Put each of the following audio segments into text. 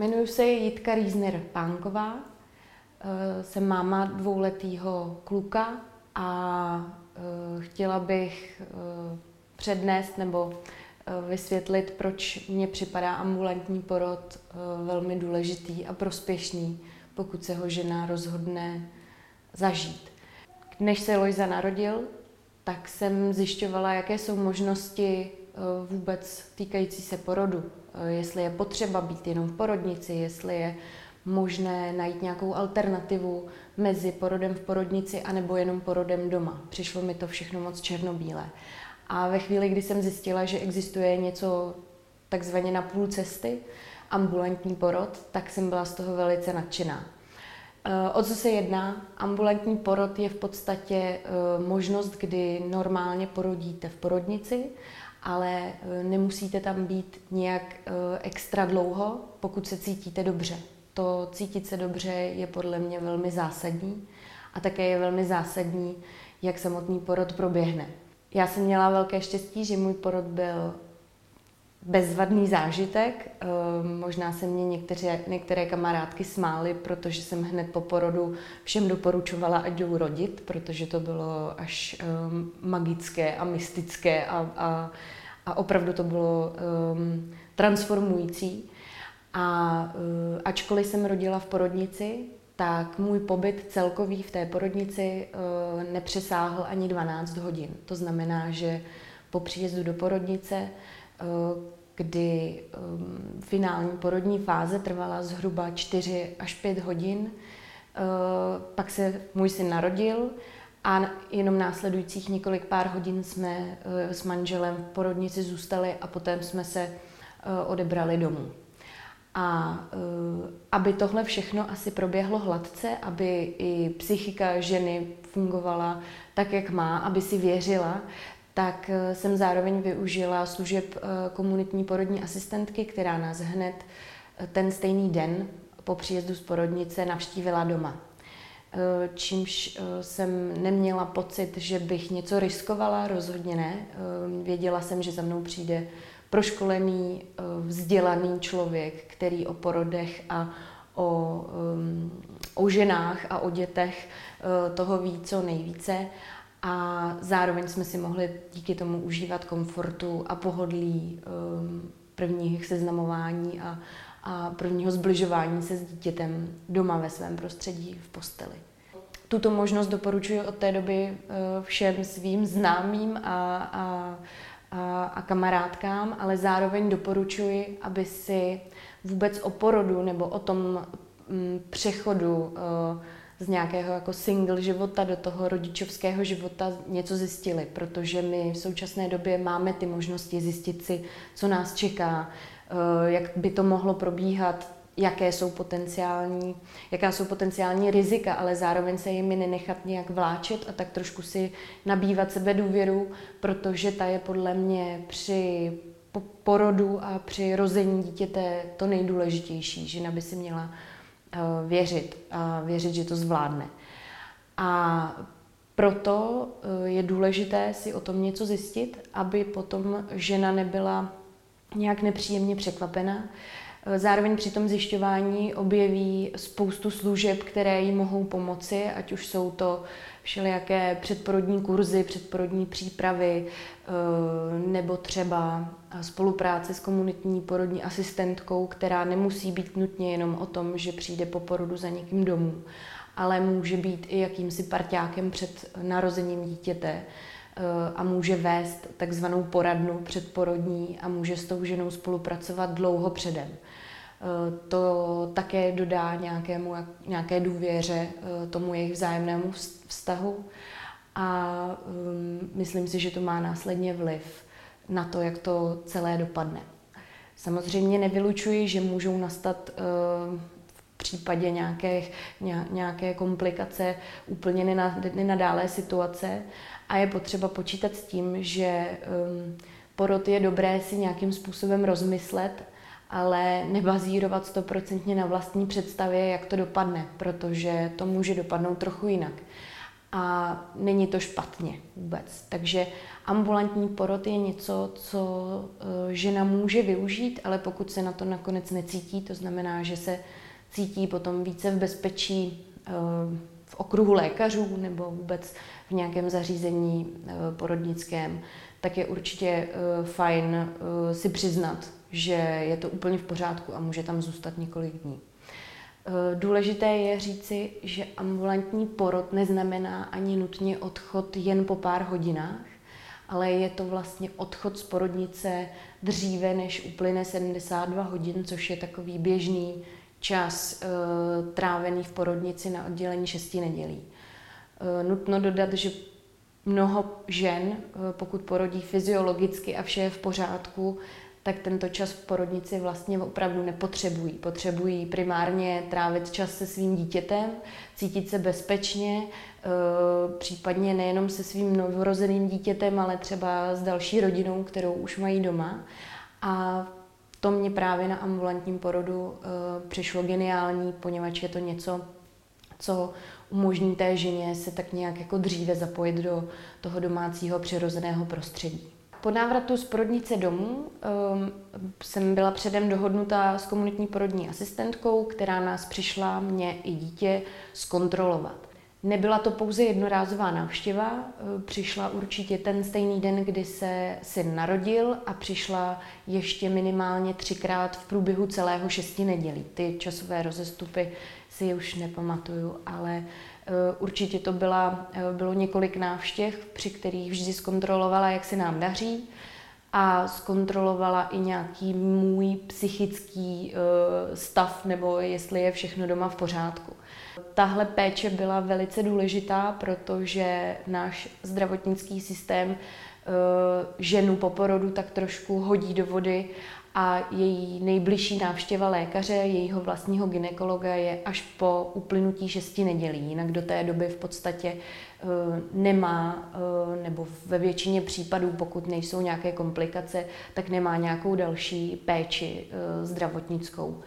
jmenuji se Jitka Riesner Pánková, eh, jsem máma dvouletého kluka a eh, chtěla bych eh, přednést nebo vysvětlit, proč mně připadá ambulantní porod velmi důležitý a prospěšný, pokud se ho žena rozhodne zažít. Než se Lojza narodil, tak jsem zjišťovala, jaké jsou možnosti vůbec týkající se porodu. Eh, jestli je potřeba být jenom v porodnici, jestli je možné najít nějakou alternativu mezi porodem v porodnici anebo jenom porodem doma. Přišlo mi to všechno moc černobílé. A ve chvíli, kdy jsem zjistila, že existuje něco takzvaně na půl cesty, ambulantní porod, tak jsem byla z toho velice nadšená. Eh, o co se jedná? Ambulantní porod je v podstatě eh, možnost, kdy normálně porodíte v porodnici ale eh, nemusíte tam být nějak eh, extra dlouho, pokud se cítíte dobře. To cítit se dobře je podle mě velmi zásadní a také je velmi zásadní, jak samotný porod proběhne. Já jsem měla velké štěstí, že můj porod byl bezvadný zážitek. Eh, možná se mě některé, některé kamarádky smály, protože jsem hned po porodu všem doporučovala, ať jdou rodit, protože to bylo až magické a mystické a, a, a opravdu to bylo um, transformující. A uh, ačkoliv jsem rodila v porodnici, tak můj pobyt celkový v té porodnici uh, nepřesáhl ani 12 hodin. To znamená, že po příjezdu do porodnice kdy um, finální porodní fáze trvala zhruba 4 až 5 hodin. Uh, pak se můj syn narodil a jenom následujících několik pár hodin jsme s manželem v porodnici zůstali a potom jsme se odebrali domů. A aby tohle všechno asi proběhlo hladce, aby i psychika ženy fungovala tak, jak má, aby si věřila, tak eh, jsem zároveň využila služeb eh, komunitní porodní asistentky, která nás hned eh, ten stejný den po příjezdu z porodnice navštívila doma. Čímž jsem neměla pocit, že bych něco riskovala, rozhodně ne. Věděla jsem, že za mnou přijde proškolený, vzdělaný člověk, který o porodech a o, o ženách a o dětech toho ví co nejvíce a zároveň jsme si mohli díky tomu užívat komfortu a pohodlí um, prvních seznamování a, a prvního zbližování se s dítětem doma ve svém prostředí v posteli. Tuto možnost doporučuji od té doby uh, všem svým známým a, a, a, a kamarádkám, ale zároveň doporučuji, aby si vůbec o porodu nebo o tom um, přechodu uh, z nějakého jako single života do toho rodičovského života něco zjistili, protože my v současné době máme ty možnosti zjistit si, co nás čeká, eh, jak by to mohlo probíhat, jaké jsou potenciální, jaká jsou potenciální rizika, ale zároveň se jimi nenechat nějak vláčet a tak trošku si nabývat sebe důvěru, protože ta je podle mě při porodu a při rození dítěte to nejdůležitější. Žena by si měla věřit a věřit, že to zvládne. A proto eh, je důležité si o tom něco zjistit, aby potom žena nebyla nějak nepříjemně překvapena. Eh, zároveň při tom zjišťování objeví spoustu služeb, které jí mohou pomoci, ať už jsou to všelijaké předporodní kurzy, předporodní přípravy, nebo třeba spolupráce s komunitní porodní asistentkou, která nemusí být nutně jenom o tom, že přijde po porodu za někým domů, ale může být i jakýmsi parťákem před narozením dítěte a může vést takzvanou poradnu předporodní a může s tou ženou spolupracovat dlouho předem. To také dodá nějakému, nějaké důvěře e, tomu jejich vzájemnému vztahu a myslím si, že to má následně vliv na to, jak to celé dopadne. Samozřejmě nevylučuji, že můžou nastat eh, v případě nějaké, nějaké komplikace úplně nenadálé situace a je potřeba počítat s tím, že ehm, porod je dobré si nějakým způsobem rozmyslet, ale nebazírovat stoprocentně na vlastní představě, jak to dopadne, protože to může dopadnout trochu jinak. a není to špatně vůbec. Takže ambulantní porod je něco, co eh, žena může využít, ale pokud se na to nakonec necítí, to znamená, že se cítí potom více v bezpečí eh, v okruhu lékařů nebo vůbec v nějakém zařízení eh, porodnickém, tak je určitě fajn si přiznat, že je to úplně v pořádku a může tam zůstat několik dní. Eh, důležité je říci, že ambulantní porod neznamená ani nutně odchod jen po pár hodinách, ale je to vlastně odchod z porodnice dříve, než uplyne 72 hodin, což je takový běžný čas e, trávený v porodnici na oddělení 6 nedělí. E, nutno dodat, že mnoho žen, pokud porodí fyziologicky a vše je v pořádku, tak tento čas v porodnici vlastně opravdu nepotřebují. Potřebují primárně trávit čas se svým dítětem, cítit se bezpečně, eh, případně nejenom se svým novorozeným dítětem, ale třeba s další rodinou, kterou už mají doma. A to mě právě na ambulantním porodu eh, přišlo geniální, poněvadž je to něco, co umožní té ženě se tak nějak jako dříve zapojit do toho domácího přirozeného prostředí. Po návratu z porodnice domů um, jsem byla předem dohodnutá s komunitní porodní asistentkou, která nás přišla, mě i dítě, zkontrolovat. Nebyla to pouze jednorázová návštěva, eh, přišla určitě ten stejný den, kdy se syn narodil a přišla ještě minimálně třikrát v průběhu celého šesti nedělí. Ty časové rozestupy si už nepamatuju, ale určitě to byla, eh, bylo několik návštěv, při kterých vždy zkontrolovala, jak se nám daří a zkontrolovala i nějaký můj psychický eh, stav nebo jestli je všechno doma v pořádku. Tahle péče byla velice důležitá, protože náš zdravotnický systém ženu po porodu tak trošku hodí do vody a její nejbližší návštěva lékaře, jejího vlastního ginekologa je až po uplynutí šesti nedělí. Jinak do té doby v podstatě eh, nemá, eh, nebo ve většině případů, pokud nejsou nějaké komplikace, tak nemá nějakou další péči eh, zdravotnickou.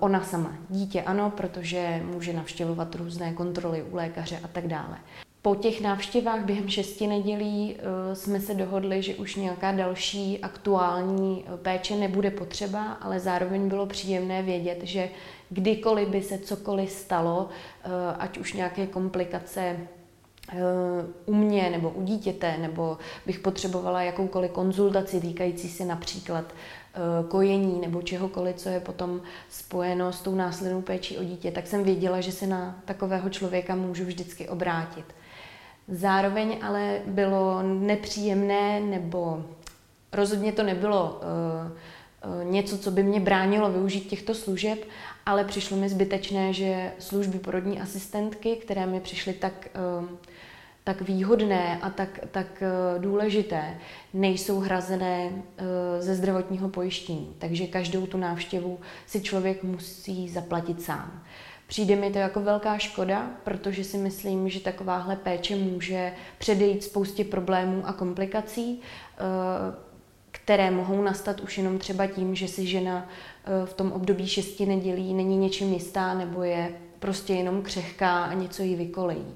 Ona sama. Dítě ano, protože může navštěvovat různé kontroly u lékaře a tak dále. Po těch návštěvách během šesti nedělí eh, jsme se dohodli, že už nějaká další aktuální eh, péče nebude potřeba, ale zároveň bylo příjemné vědět, že kdykoliv by se cokoliv stalo, eh, ať už nějaké komplikace u mě nebo u dítěte, nebo bych potřebovala jakoukoliv konzultaci týkající se například kojení nebo čehokoliv, co je potom spojeno s tou následnou péčí o dítě, tak jsem věděla, že se na takového člověka můžu vždycky obrátit. Zároveň ale bylo nepříjemné, nebo rozhodně to nebylo uh, něco, co by mě bránilo využít těchto služeb, ale přišlo mi zbytečné, že služby porodní asistentky, které mi přišly tak, uh, tak výhodné a tak, tak důležité, nejsou hrazené ze zdravotního pojištění. Takže každou tu návštěvu si člověk musí zaplatit sám. Přijde mi to jako velká škoda, protože si myslím, že takováhle péče může předejít spoustě problémů a komplikací, eh, které mohou nastat už jenom třeba tím, že si žena eh, v tom období šesti nedělí není něčím jistá nebo je prostě jenom křehká a něco jí vykolejí.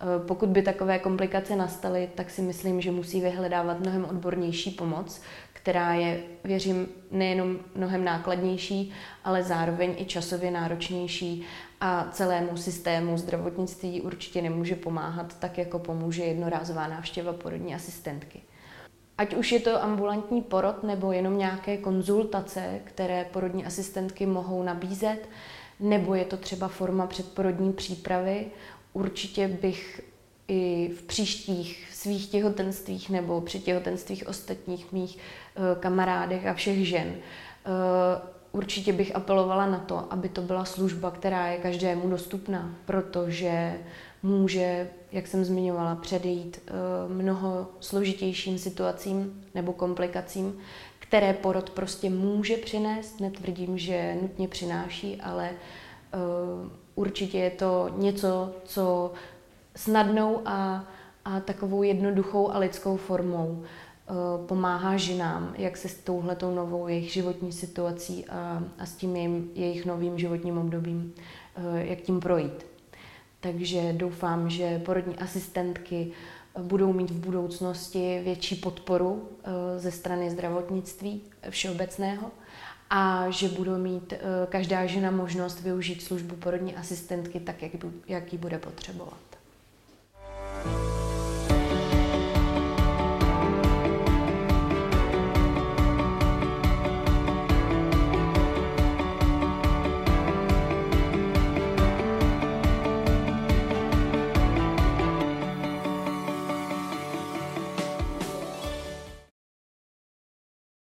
Eh, pokud by takové komplikace nastaly, tak si myslím, že musí vyhledávat mnohem odbornější pomoc, která je, věřím, nejenom mnohem nákladnější, ale zároveň i časově náročnější a celému systému zdravotnictví určitě nemůže pomáhat tak, jako pomůže jednorázová návštěva porodní asistentky. Ať už je to ambulantní porod nebo jenom nějaké konzultace, které porodní asistentky mohou nabízet, nebo je to třeba forma předporodní přípravy, určitě bych i v příštích svých těhotenstvích nebo při těhotenstvích ostatních mých eh, kamarádech a všech žen eh, určitě bych apelovala na to, aby to byla služba, která je každému dostupná, protože může, jak jsem zmiňovala, předejít eh, mnoho složitějším situacím nebo komplikacím, které porod prostě může přinést. Netvrdím, že nutně přináší, ale určitě je to něco, co snadnou a, a takovou jednoduchou a lidskou formou Eh, pomáhá ženám, jak se s touhletou novou jejich životní situací a, a s tím jejím, jejich novým životním obdobím, eh, jak tím projít. Takže doufám, že porodní asistentky budou mít v budoucnosti větší podporu ze strany zdravotnictví všeobecného a že budou mít každá žena možnost využít službu porodní asistentky tak, jak, jak ji bude potřebovat.